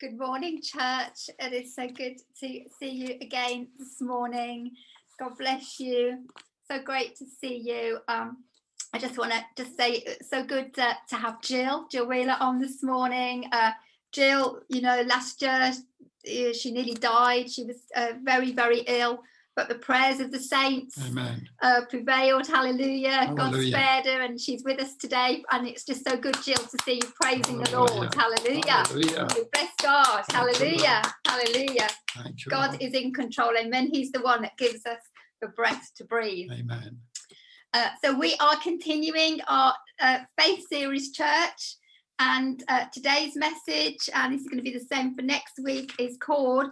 Good morning, church. It is so good to see you again this morning. God bless you. So great to see you. Um, I just want to just say it's so good to, to have Jill, Jill Wheeler on this morning. Uh, Jill, you know, last year she nearly died. She was uh, very, very ill but the prayers of the saints uh, prevailed. Hallelujah. Hallelujah. God spared her, and she's with us today. And it's just so good, Jill, to see you praising Hallelujah. the Lord. Hallelujah. Hallelujah. We bless God. Thank Hallelujah. Hallelujah. God Lord. is in control. Amen. He's the one that gives us the breath to breathe. Amen. Uh, so we are continuing our uh, faith series, church. And uh, today's message, and this is going to be the same for next week, is called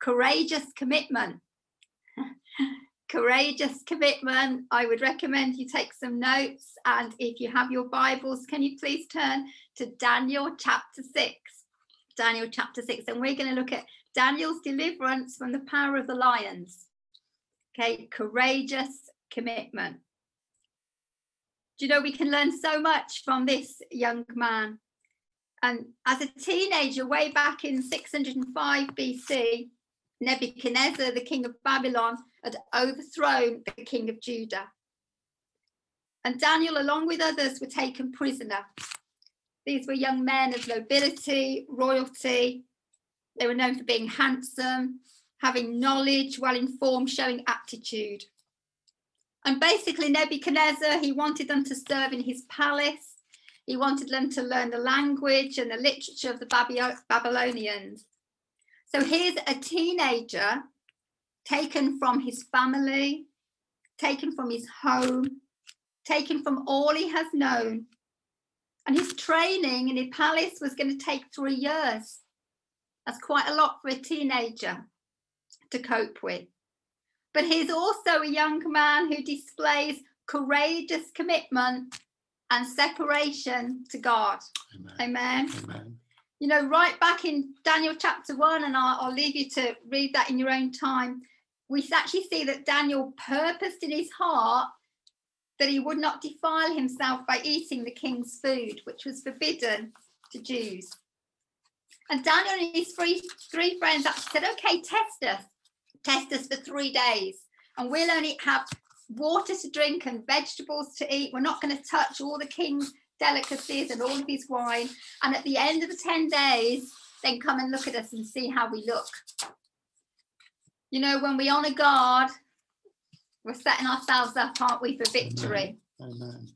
Courageous Commitment courageous commitment. I would recommend you take some notes. And if you have your Bibles, can you please turn to Daniel chapter 6? Daniel chapter 6. And we're going to look at Daniel's deliverance from the power of the lions. Okay, courageous commitment. Do you know we can learn so much from this young man? And as a teenager, way back in 605 BC, Nebuchadnezzar, the king of Babylon, had overthrown the king of Judah. And Daniel, along with others, were taken prisoner. These were young men of nobility, royalty. They were known for being handsome, having knowledge, well informed, showing aptitude. And basically, Nebuchadnezzar, he wanted them to serve in his palace. He wanted them to learn the language and the literature of the Babylonians. So here's a teenager taken from his family, taken from his home, taken from all he has known. And his training in the palace was going to take three years. That's quite a lot for a teenager to cope with. But he's also a young man who displays courageous commitment and separation to God. Amen. Amen. Amen you know, right back in Daniel chapter one, and I'll, I'll leave you to read that in your own time. We actually see that Daniel purposed in his heart that he would not defile himself by eating the king's food, which was forbidden to Jews. And Daniel and his three, three friends actually said, okay, test us. Test us for three days. And we'll only have water to drink and vegetables to eat. We're not going to touch all the king's delicacies and all of his wine. And at the end of the 10 days, then come and look at us and see how we look. You know, when we honor God, we're setting ourselves up, aren't we, for victory? Amen. Amen.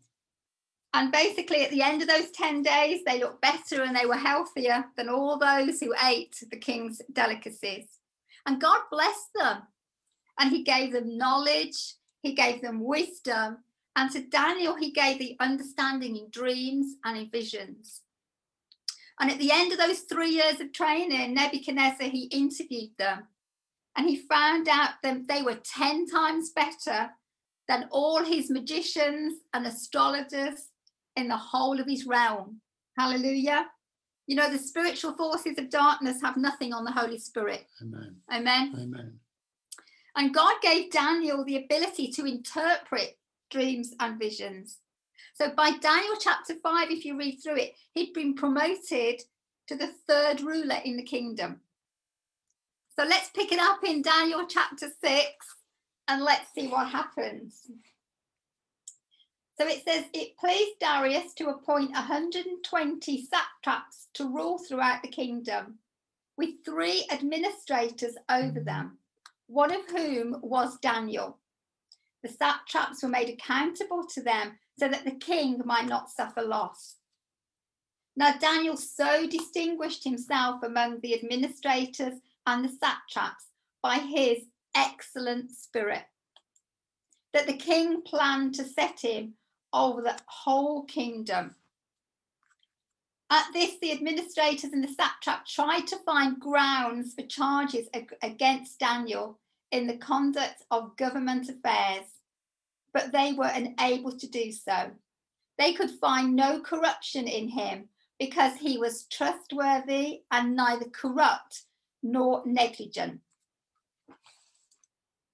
And basically, at the end of those 10 days, they looked better and they were healthier than all those who ate the king's delicacies. And God blessed them. And He gave them knowledge, He gave them wisdom, and to Daniel, he gave the understanding in dreams and in visions. And at the end of those three years of training, Nebuchadnezzar, he interviewed them and he found out that they were 10 times better than all his magicians and astrologers in the whole of his realm. Hallelujah. You know, the spiritual forces of darkness have nothing on the Holy Spirit. Amen. Amen. Amen. And God gave Daniel the ability to interpret dreams, and visions. So by Daniel chapter 5, if you read through it, he'd been promoted to the third ruler in the kingdom. So let's pick it up in Daniel chapter 6 and let's see what happens. So it says, It pleased Darius to appoint 120 satraps to rule throughout the kingdom, with three administrators over mm-hmm. them, one of whom was Daniel. The satraps were made accountable to them so that the king might not suffer loss. Now, Daniel so distinguished himself among the administrators and the satraps by his excellent spirit that the king planned to set him over the whole kingdom. At this, the administrators and the satrap tried to find grounds for charges against Daniel in the conduct of government affairs, but they were unable to do so. They could find no corruption in him because he was trustworthy and neither corrupt nor negligent.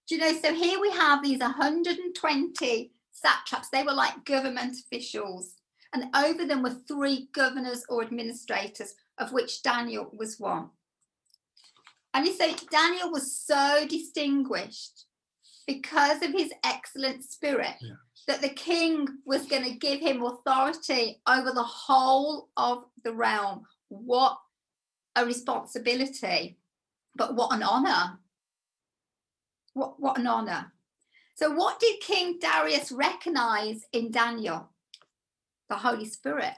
Do you know? So here we have these 120 satraps. They were like government officials, and over them were three governors or administrators, of which Daniel was one. And you say Daniel was so distinguished because of his excellent spirit Yeah. that the king was going to give him authority over the whole of the realm. What a responsibility, but what an honor. What, what an honor. So, what did King Darius recognize in Daniel? The Holy Spirit.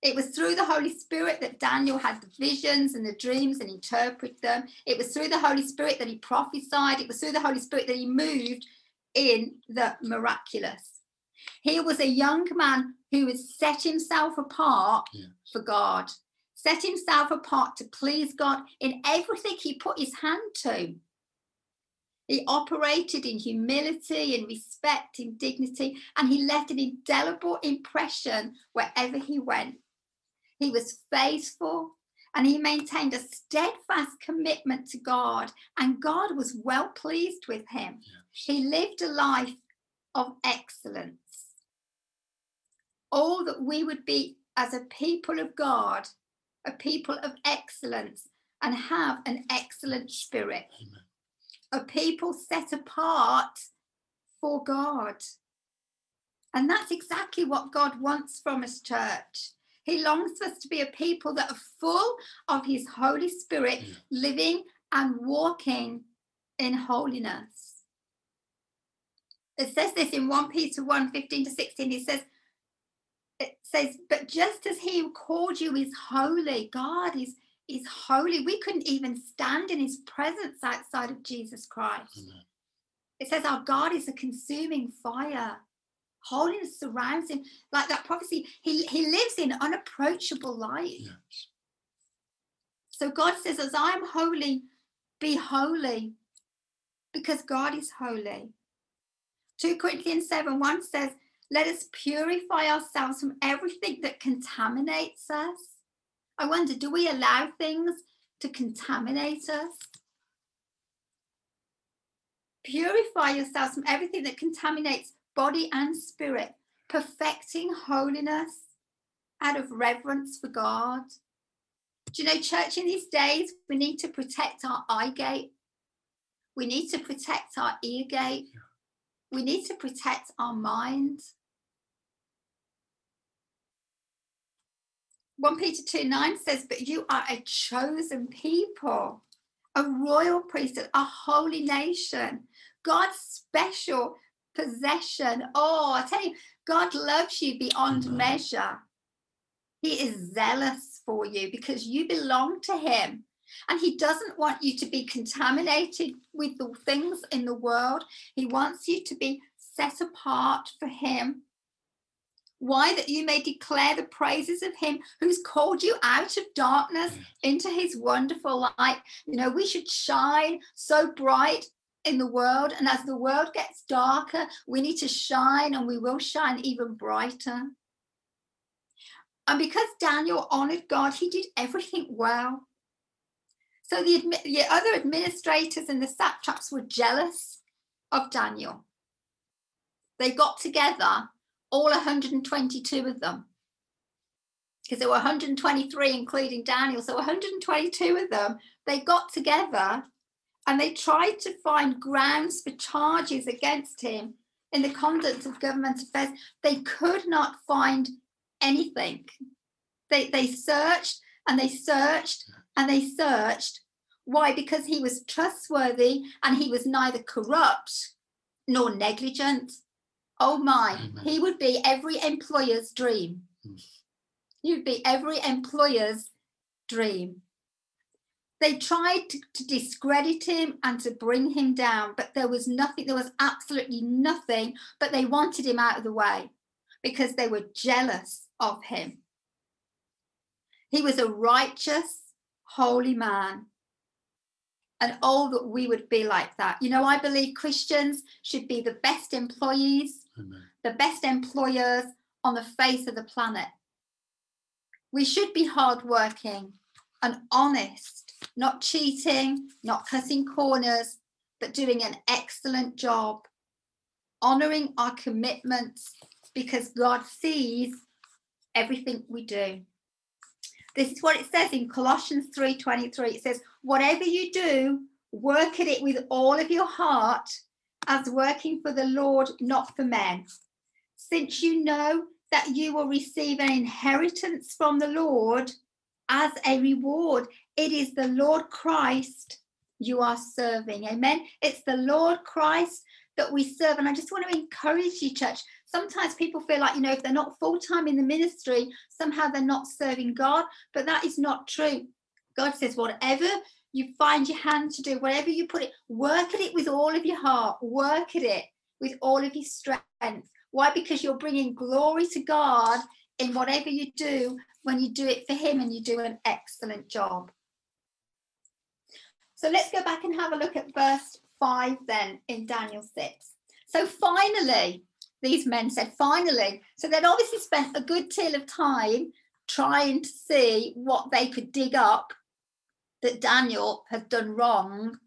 It was through the Holy Spirit that Daniel had the visions and the dreams and interpreted them. It was through the Holy Spirit that he prophesied. It was through the Holy Spirit that he moved in the miraculous. He was a young man who had set himself apart for God, set himself apart to please God in everything he put his hand to. He operated in humility, in respect, in dignity, and he left an indelible impression wherever he went. He was faithful and he maintained a steadfast commitment to God, and God was well pleased with him. He lived a life of excellence. All that we would be as a people of God, a people of excellence, and have an excellent spirit, Amen. a people set apart for God. And that's exactly what God wants from us, church. He longs for us to be a people that are full of His Holy Spirit, living and walking in holiness. It says this in 1 Peter 1 15 to 16. It says, it says, but just as he who called you is holy, God is, is holy. We couldn't even stand in his presence outside of Jesus Christ. Amen. It says our God is a consuming fire. Holiness surrounds him. Like that prophecy, he, he lives in unapproachable light. Yes. So God says, as I am holy, be holy, because God is holy. 2 Corinthians 7 1 says, Let us purify ourselves from everything that contaminates us. I wonder, do we allow things to contaminate us? Purify yourselves from everything that contaminates body and spirit, perfecting holiness out of reverence for God. Do you know, church, in these days, we need to protect our eye gate. We need to protect our ear gate. We need to protect our mind. 1 Peter 2 9 says, But you are a chosen people, a royal priesthood, a holy nation, God's special possession. Oh, I tell you, God loves you beyond Amen. measure. He is zealous for you because you belong to Him. And He doesn't want you to be contaminated with the things in the world. He wants you to be set apart for Him. Why? That you may declare the praises of Him who's called you out of darkness into His wonderful light. You know, we should shine so bright in the world. And as the world gets darker, we need to shine and we will shine even brighter. And because Daniel honored God, he did everything well. So the, the other administrators and the satraps were jealous of Daniel. They got together, all 122 of them, because there were 123, including Daniel. So 122 of them, they got together and they tried to find grounds for charges against him in the conduct of government affairs. They could not find anything. They, they searched and they searched and they searched. Why? Because he was trustworthy and he was neither corrupt nor negligent. Oh my, he would be every employer's dream. Mm. He would be every employer's dream. They tried to, to discredit him and to bring him down, but there was nothing, there was absolutely nothing, but they wanted him out of the way because they were jealous of him. He was a righteous, holy man. And all that we would be like that. You know, I believe Christians should be the best employees, Amen. the best employers on the face of the planet. We should be hardworking and honest, not cheating, not cutting corners, but doing an excellent job, honoring our commitments because God sees everything we do. This is what it says in Colossians 3:23. It says, "Whatever you do, work at it with all of your heart, as working for the Lord, not for men, since you know that you will receive an inheritance from the Lord as a reward. It is the Lord Christ you are serving. Amen. It's the Lord Christ that we serve. And I just want to encourage you, church. Sometimes people feel like, you know, if they're not full time in the ministry, somehow they're not serving God. But that is not true. God says, whatever you find your hand to do, whatever you put it, work at it with all of your heart, work at it with all of your strength. Why? Because you're bringing glory to God in whatever you do when you do it for Him and you do an excellent job. So let's go back and have a look at verse 5 then in Daniel 6. So finally, these men said, finally. So they'd obviously spent a good deal of time trying to see what they could dig up that Daniel had done wrong,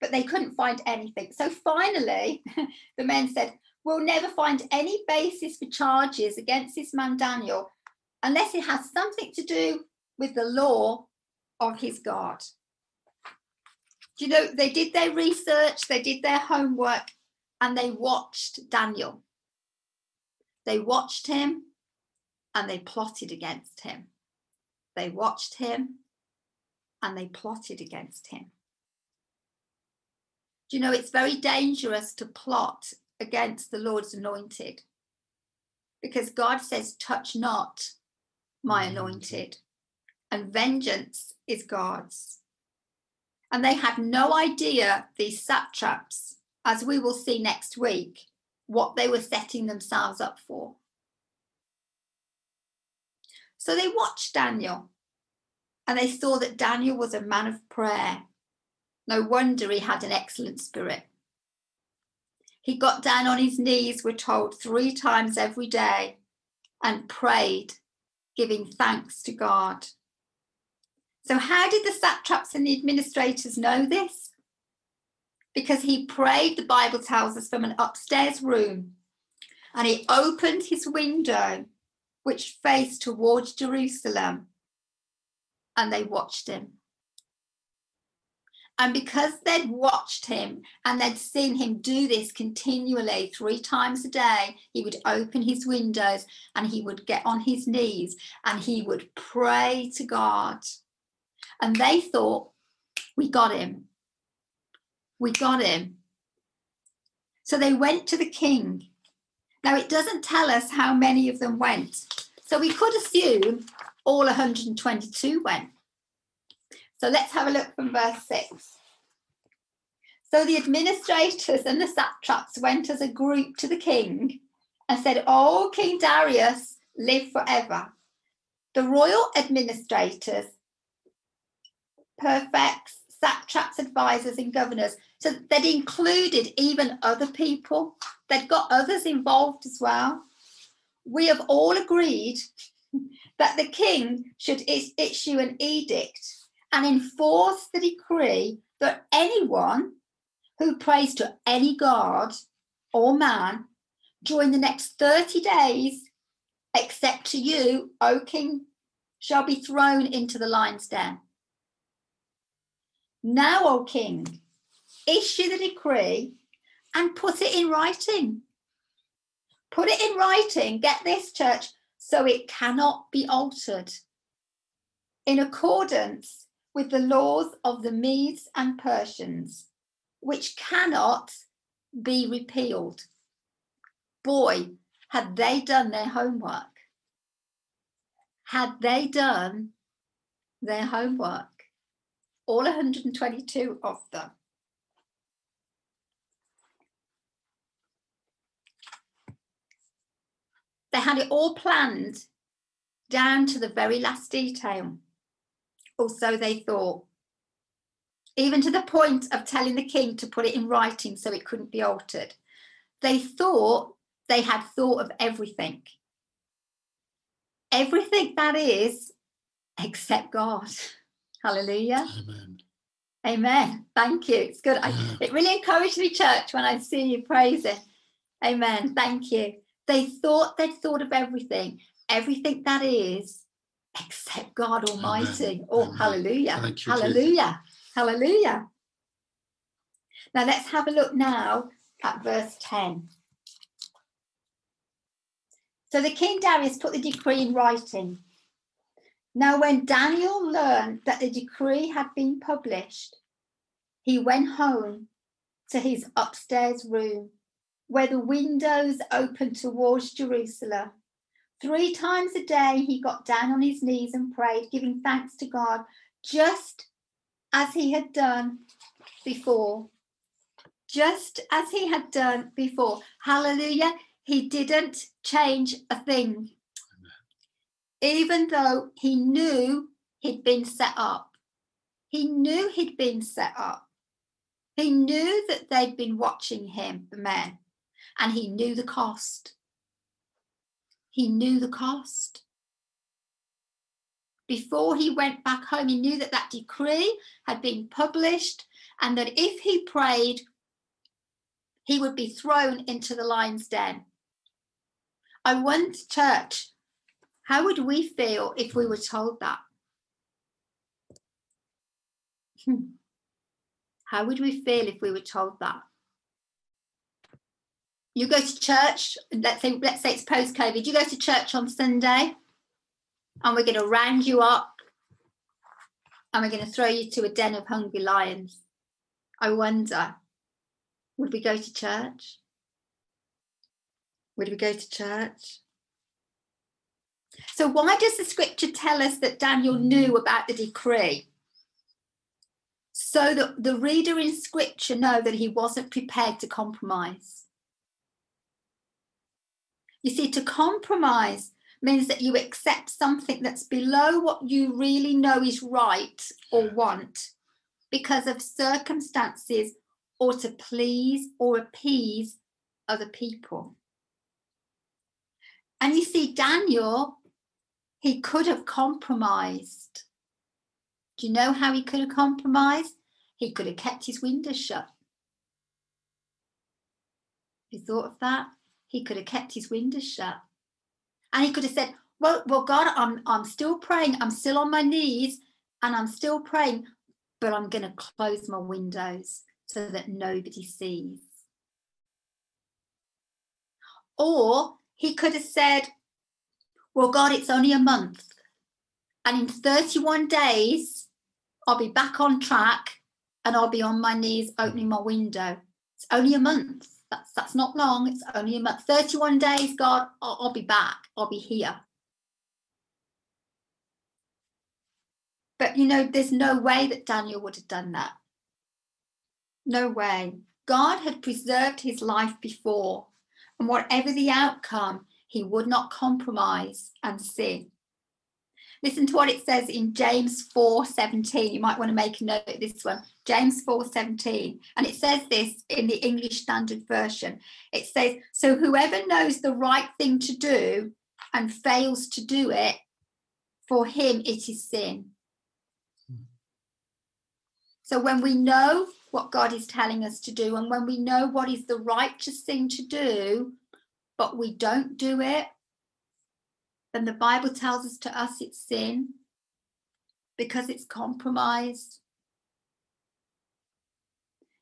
but they couldn't find anything. So finally, the men said, We'll never find any basis for charges against this man Daniel unless it has something to do with the law of his God. Do you know, they did their research, they did their homework, and they watched Daniel. They watched him and they plotted against him. They watched him and they plotted against him. Do you know it's very dangerous to plot against the Lord's anointed? Because God says, Touch not my mm. anointed, and vengeance is God's. And they had no idea, these satraps, as we will see next week, what they were setting themselves up for. So they watched Daniel and they saw that Daniel was a man of prayer. No wonder he had an excellent spirit. He got down on his knees, we're told, three times every day and prayed, giving thanks to God. So, how did the satraps and the administrators know this? Because he prayed, the Bible tells us, from an upstairs room and he opened his window, which faced towards Jerusalem and they watched him. And because they'd watched him and they'd seen him do this continually three times a day, he would open his windows and he would get on his knees and he would pray to God. And they thought, we got him. We got him. So they went to the king. Now, it doesn't tell us how many of them went. So we could assume all 122 went. So let's have a look from verse 6. So the administrators and the satraps went as a group to the king and said, Oh, King Darius, live forever. The royal administrators, prefects, satraps, advisors, and governors. So they'd included even other people, they'd got others involved as well. We have all agreed that the king should is- issue an edict and enforce the decree that anyone who prays to any god or man during the next 30 days, except to you, O king, shall be thrown into the lion's den. Now, O king, issue the decree and put it in writing. Put it in writing, get this, church, so it cannot be altered. In accordance with the laws of the Medes and Persians, which cannot be repealed. Boy, had they done their homework. Had they done their homework, all 122 of them. They had it all planned down to the very last detail. Or so they thought. Even to the point of telling the king to put it in writing so it couldn't be altered. They thought they had thought of everything. Everything that is, except God. Hallelujah. Amen. Amen. Thank you. It's good. I, it really encouraged me, church, when I see you praise it. Amen. Thank you. They thought they'd thought of everything, everything that is, except God Amen. Almighty. Oh, Amen. hallelujah. You, hallelujah. Hallelujah. Now let's have a look now at verse 10. So the king Darius put the decree in writing. Now, when Daniel learned that the decree had been published, he went home to his upstairs room where the windows opened towards Jerusalem. Three times a day, he got down on his knees and prayed, giving thanks to God, just as he had done before. Just as he had done before. Hallelujah. He didn't change a thing. Even though he knew he'd been set up. He knew he'd been set up. He knew that they'd been watching him, the men, and he knew the cost. He knew the cost. Before he went back home, he knew that that decree had been published and that if he prayed, he would be thrown into the lion's den. I to church. How would we feel if we were told that? Hmm. How would we feel if we were told that? You go to church, let's say, let's say it's post-COVID, you go to church on Sunday and we're going to round you up and we're going to throw you to a den of hungry lions. I wonder, would we go to church? Would we go to church? So, why does the scripture tell us that Daniel knew about the decree? So that the reader in scripture know that he wasn't prepared to compromise. You see, to compromise means that you accept something that's below what you really know is right or want because of circumstances or to please or appease other people. And you see, Daniel, he could have compromised. Do you know how he could have compromised? He could have kept his windows shut. You thought of that? He could have kept his windows shut. And he could have said, Well, well, God, I'm I'm still praying, I'm still on my knees, and I'm still praying, but I'm gonna close my windows so that nobody sees. Or he could have said, Well, God, it's only a month. And in 31 days, I'll be back on track and I'll be on my knees opening my window. It's only a month. That's that's not long. It's only a month. 31 days, God, I'll, I'll be back. I'll be here. But you know, there's no way that Daniel would have done that. No way. God had preserved his life before, and whatever the outcome, he would not compromise and sin. Listen to what it says in James 4:17. You might want to make a note of this one. James 4:17. And it says this in the English Standard Version. It says, So whoever knows the right thing to do and fails to do it, for him it is sin. So when we know what God is telling us to do, and when we know what is the righteous thing to do, but we don't do it, the Bible tells us to us it's sin because it's compromised.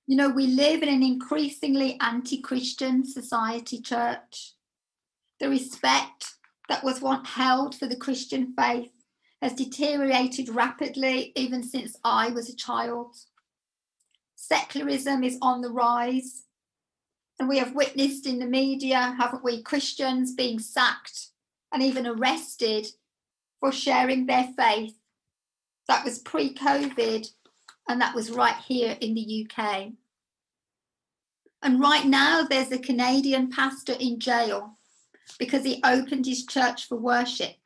You know, we live in an increasingly anti Christian society, church. The respect that was once held for the Christian faith has deteriorated rapidly, even since I was a child. Secularism is on the rise. And we have witnessed in the media, haven't we, Christians being sacked and even arrested for sharing their faith. That was pre COVID, and that was right here in the UK. And right now, there's a Canadian pastor in jail because he opened his church for worship.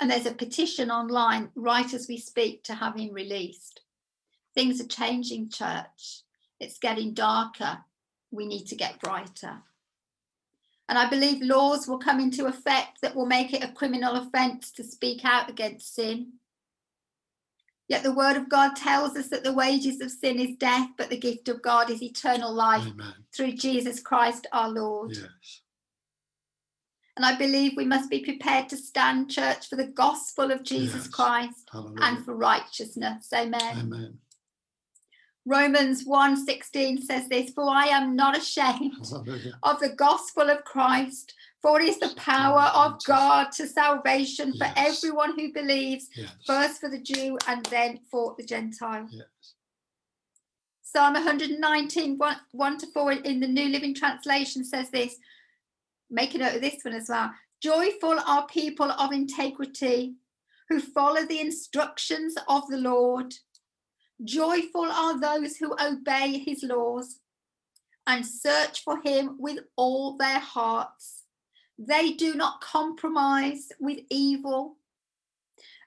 And there's a petition online right as we speak to have him released. Things are changing, church. It's getting darker. We need to get brighter. And I believe laws will come into effect that will make it a criminal offence to speak out against sin. Yet the word of God tells us that the wages of sin is death, but the gift of God is eternal life Amen. through Jesus Christ our Lord. Yes. And I believe we must be prepared to stand, church, for the gospel of Jesus Yes. Christ Hallelujah. and for righteousness. Amen. Amen. Romans 1:16 says this, for I am not ashamed of the gospel of Christ, for it is the power of God to salvation for Yes. everyone who believes, Yes. first for the Jew and then for the Gentile. Yes. Psalm 119, 1, 1 to 4 in the New Living Translation says this. Make a note of this one as well. Joyful are people of integrity who follow the instructions of the Lord. Joyful are those who obey his laws and search for him with all their hearts. They do not compromise with evil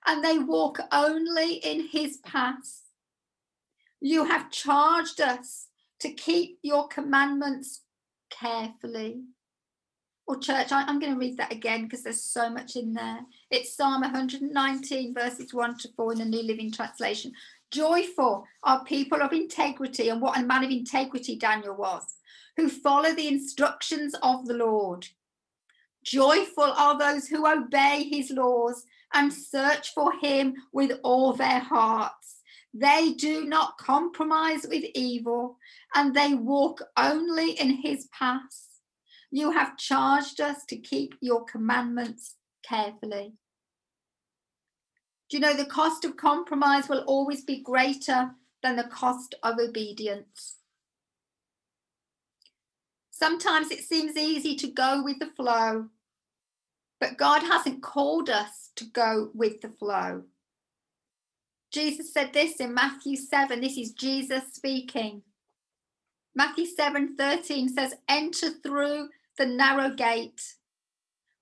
and they walk only in his paths. You have charged us to keep your commandments carefully. Or, church, I, am going to read that again because there's so much in there. It's Psalm 119, verses 1 to 4 in the New Living Translation. Joyful are people of integrity, and what a man of integrity Daniel was, who follow the instructions of the Lord. Joyful are those who obey his laws and search for him with all their hearts. They do not compromise with evil, and they walk only in his paths. You have charged us to keep your commandments carefully. Do you know the cost of compromise will always be greater than the cost of obedience? Sometimes it seems easy to go with the flow, but God hasn't called us to go with the flow. Jesus said this in Matthew 7. This is Jesus speaking. Matthew 7 13 says, Enter through the narrow gate.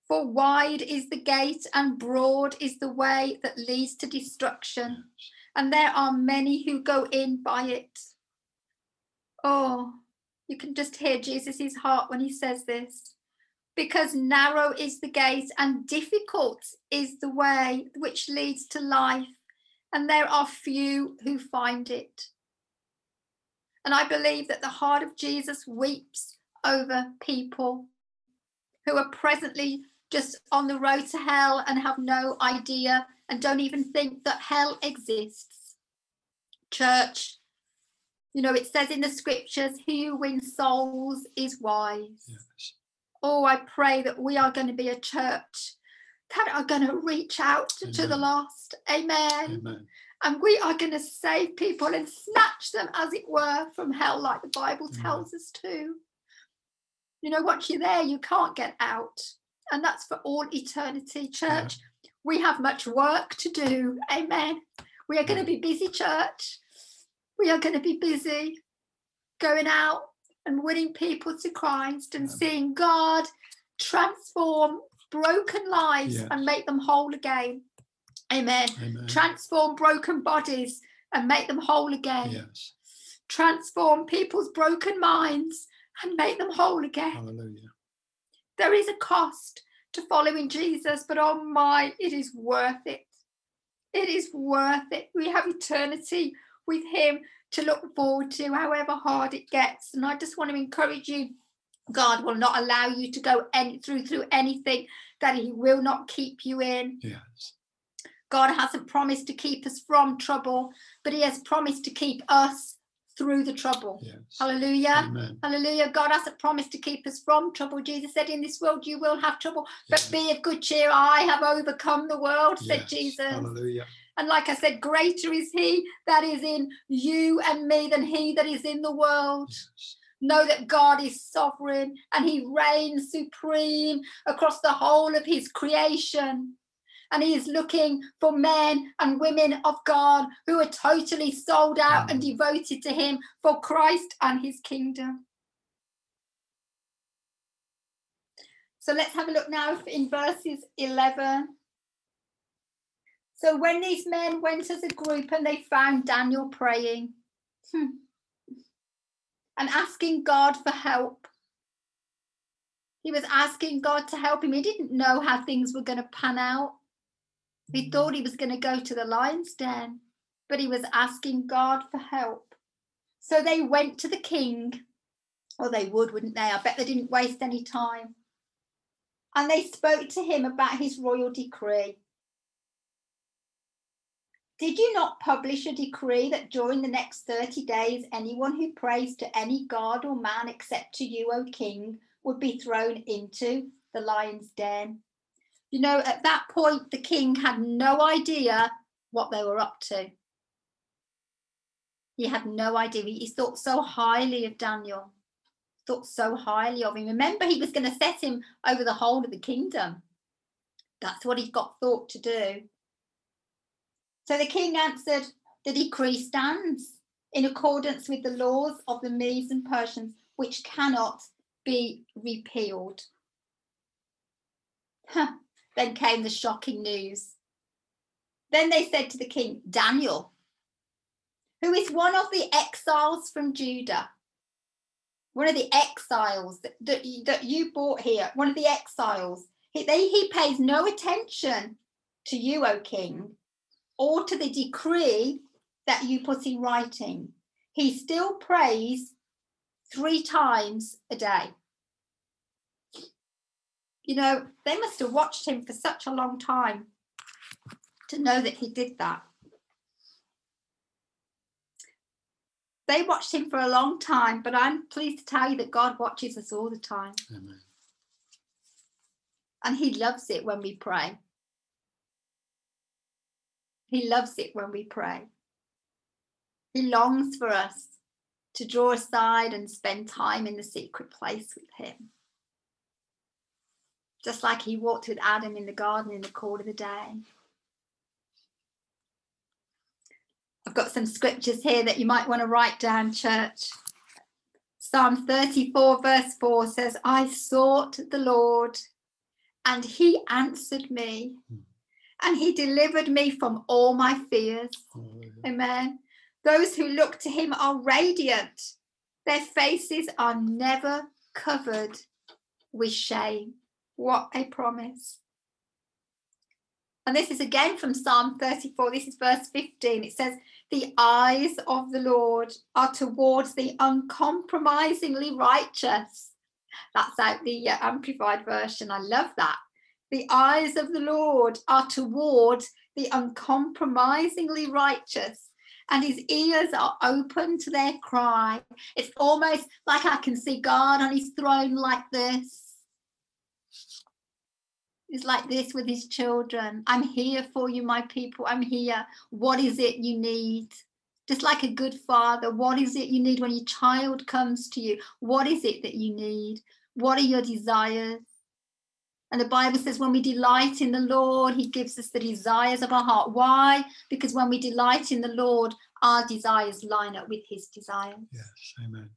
For wide is the gate and broad is the way that leads to destruction, and there are many who go in by it. Oh, you can just hear Jesus' heart when he says this. Because narrow is the gate and difficult is the way which leads to life, and there are few who find it. And I believe that the heart of Jesus weeps over people who are presently just on the road to hell and have no idea and don't even think that hell exists. Church, you know, it says in the scriptures, he who wins souls is wise. Yes. Oh, I pray that we are going to be a church that are going to reach out to the lost. Amen. Amen. And we are going to save people and snatch them, as it were, from hell, like the Bible Amen. tells us to. You know, once you're there, you can't get out. And that's for all eternity. Church, we have much work to do. Amen. We are going to be busy, church. We are going to be busy going out and winning people to Christ and Amen. seeing God transform broken lives and make them whole again. Amen Amen. transform broken bodies and make them whole again. Yes. Transform people's broken minds and make them whole again. Hallelujah. There is a cost to following Jesus, but oh my, it is worth it. It is worth it. We have eternity with Him to look forward to, however hard it gets. And I just want to encourage you. God will not allow you to go any, through through anything that He will not keep you in. Yes. God hasn't promised to keep us from trouble, but He has promised to keep us through the trouble. Yes. Hallelujah. Amen. Hallelujah. God hasn't promised to keep us from trouble. Jesus said, In this world you will have trouble, but Yes. be of good cheer. I have overcome the world, said Jesus. Hallelujah. And like I said, greater is He that is in you and me than He that is in the world. Yes. Know that God is sovereign and He reigns supreme across the whole of His creation. And He is looking for men and women of God who are totally sold out and devoted to Him for Christ and His kingdom. So let's have a look now in verses 11. So when these men went as a group and they found Daniel praying, hmm, and asking God for help. He was asking God to help him. He didn't know how things were going to pan out. He thought he was going to go to the lion's den, but he was asking God for help. So they went to the king, or they would, wouldn't they? I bet they didn't waste any time. and they spoke to him about his royal decree. Did you not publish a decree that during the next 30 days, anyone who prays to any god or man except to you, O king, would be thrown into the lion's den? You know, at that point, the king had no idea what they were up to. He had no idea. He thought so highly of Daniel, thought so highly of him. Remember, he was going to set him over the whole of the kingdom. That's what he got thought to do. So the king answered, The decree stands in accordance with the laws of the Medes and Persians, which cannot be repealed. Huh. Then came the shocking news. Then they said to the king, Daniel, who is one of the exiles from Judah, one of the exiles that, that, that you brought here, one of the exiles, he, they, he pays no attention to you, O king, or to the decree that you put in writing. He still prays three times a day. You know, they must have watched him for such a long time to know that he did that. They watched him for a long time, but I'm pleased to tell you that God watches us all the time. Amen. And he loves it when we pray. He loves it when we pray. He longs for us to draw aside and spend time in the secret place with him. Just like he walked with Adam in the garden in the cool of the day. I've got some scriptures here that you might want to write down, church. Psalm 34, verse 4 says, I sought the Lord and he answered me. And he delivered me from all my fears. Oh, Amen. Those who look to him are radiant, their faces are never covered with shame. What a promise. And this is again from Psalm 34. This is verse 15. It says, The eyes of the Lord are towards the uncompromisingly righteous. That's out the uh, Amplified version. I love that. The eyes of the Lord are toward the uncompromisingly righteous, and his ears are open to their cry. It's almost like I can see God on his throne like this. He's like this with his children. I'm here for you, my people. I'm here. What is it you need? Just like a good father, what is it you need when your child comes to you? What is it that you need? What are your desires? And the Bible says, when we delight in the Lord, He gives us the desires of our heart. Why? Because when we delight in the Lord, our desires line up with His desires. Yes, amen.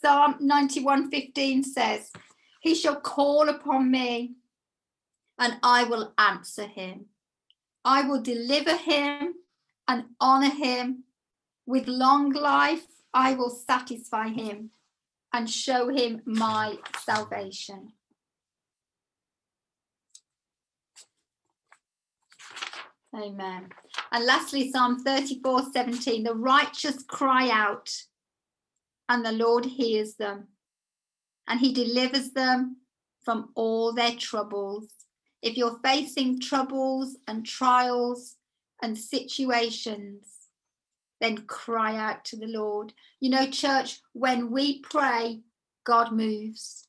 Psalm 91:15 says, He shall call upon me, and I will answer him. I will deliver him and honor him. With long life, I will satisfy him and show him my salvation. Amen. And lastly, Psalm 34 17 the righteous cry out, and the Lord hears them, and he delivers them from all their troubles. If you're facing troubles and trials and situations, then cry out to the Lord. You know, church, when we pray, God moves.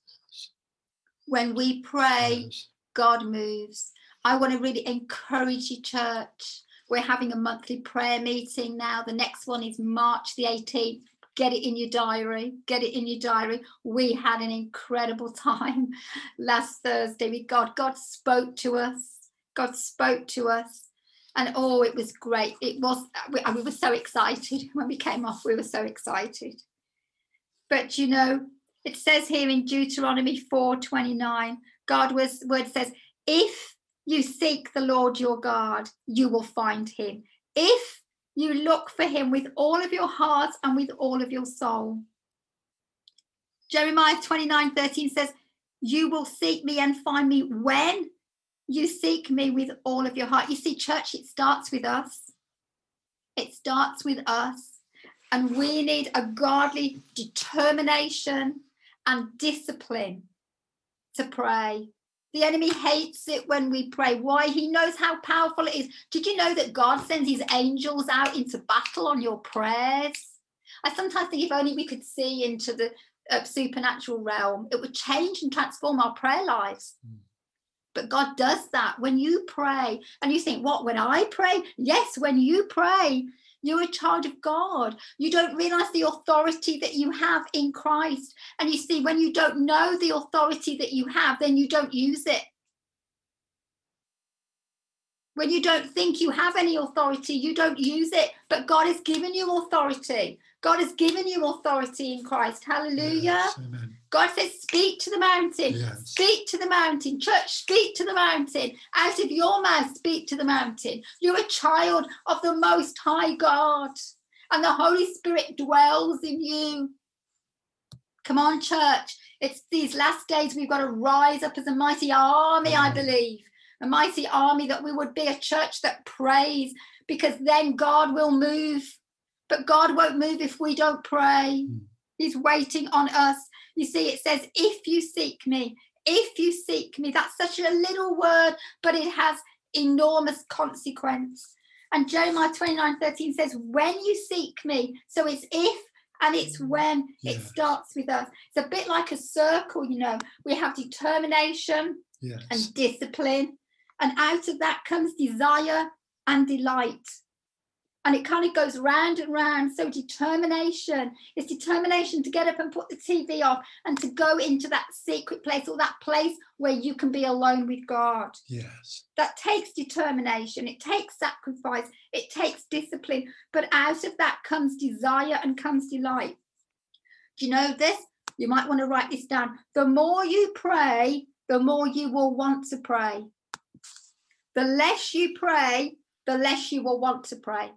When we pray, God moves. I want to really encourage you, church. We're having a monthly prayer meeting now. The next one is March the 18th. Get it in your diary. Get it in your diary. We had an incredible time last Thursday with God. God spoke to us. God spoke to us and oh it was great it was we, we were so excited when we came off we were so excited but you know it says here in deuteronomy 4 29 god was word says if you seek the lord your god you will find him if you look for him with all of your heart and with all of your soul jeremiah 29 13 says you will seek me and find me when you seek me with all of your heart. You see, church, it starts with us. It starts with us. And we need a godly determination and discipline to pray. The enemy hates it when we pray. Why? He knows how powerful it is. Did you know that God sends his angels out into battle on your prayers? I sometimes think if only we could see into the uh, supernatural realm, it would change and transform our prayer lives. Mm. But God does that when you pray and you think, What, when I pray? Yes, when you pray, you're a child of God. You don't realize the authority that you have in Christ. And you see, when you don't know the authority that you have, then you don't use it. When you don't think you have any authority, you don't use it. But God has given you authority. God has given you authority in Christ. Hallelujah. Yes, God says, Speak to the mountain. Yes. Speak to the mountain. Church, speak to the mountain. Out of your mouth, speak to the mountain. You're a child of the Most High God, and the Holy Spirit dwells in you. Come on, church. It's these last days we've got to rise up as a mighty army, I believe. A mighty army that we would be a church that prays because then God will move. But God won't move if we don't pray. Mm. He's waiting on us. You see, it says, if you seek me, if you seek me, that's such a little word, but it has enormous consequence. And Jeremiah 29 13 says, when you seek me. So it's if and it's when yes. it starts with us. It's a bit like a circle, you know. We have determination yes. and discipline, and out of that comes desire and delight and it kind of goes round and round. So determination is determination to get up and put the TV off and to go into that secret place or that place where you can be alone with God. Yes. That takes determination, it takes sacrifice, it takes discipline, but out of that comes desire and comes delight. Do you know this? You might want to write this down. The more you pray, the more you will want to pray. The less you pray, the less you will want to pray.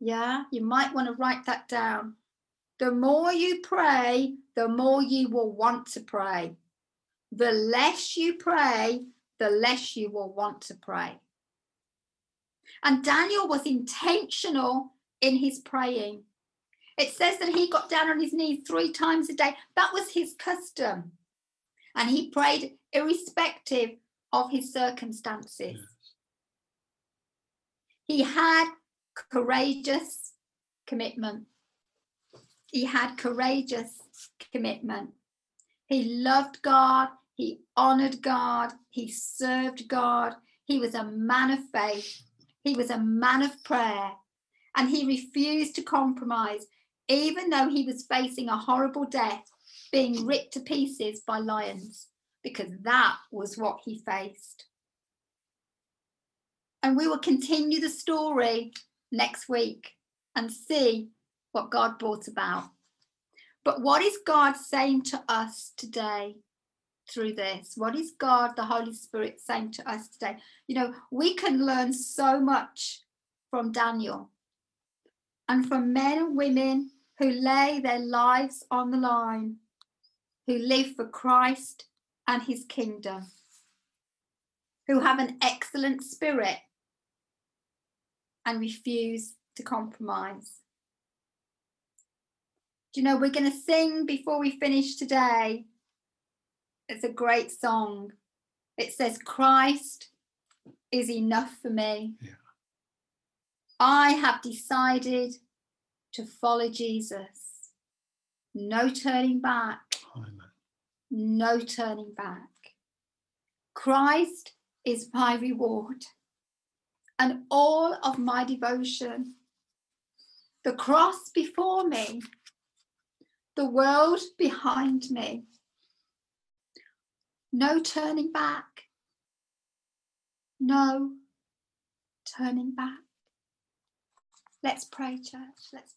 Yeah, you might want to write that down. The more you pray, the more you will want to pray. The less you pray, the less you will want to pray. And Daniel was intentional in his praying. It says that he got down on his knees three times a day. That was his custom. And he prayed irrespective of his circumstances. Yes. He had courageous commitment. He had courageous commitment. He loved God. He honored God. He served God. He was a man of faith. He was a man of prayer. And he refused to compromise, even though he was facing a horrible death, being ripped to pieces by lions, because that was what he faced. And we will continue the story next week and see what God brought about. But what is God saying to us today through this? What is God, the Holy Spirit, saying to us today? You know, we can learn so much from Daniel and from men and women who lay their lives on the line, who live for Christ and his kingdom, who have an excellent spirit and refuse to compromise. Do you know, we're going to sing before we finish today. It's a great song. It says, Christ is enough for me. Yeah. I have decided to follow Jesus. No turning back. Amen. No turning back. Christ is my reward and all of my devotion. The cross before me, the world behind me. No turning back. No turning back. Let's pray, church. Let's.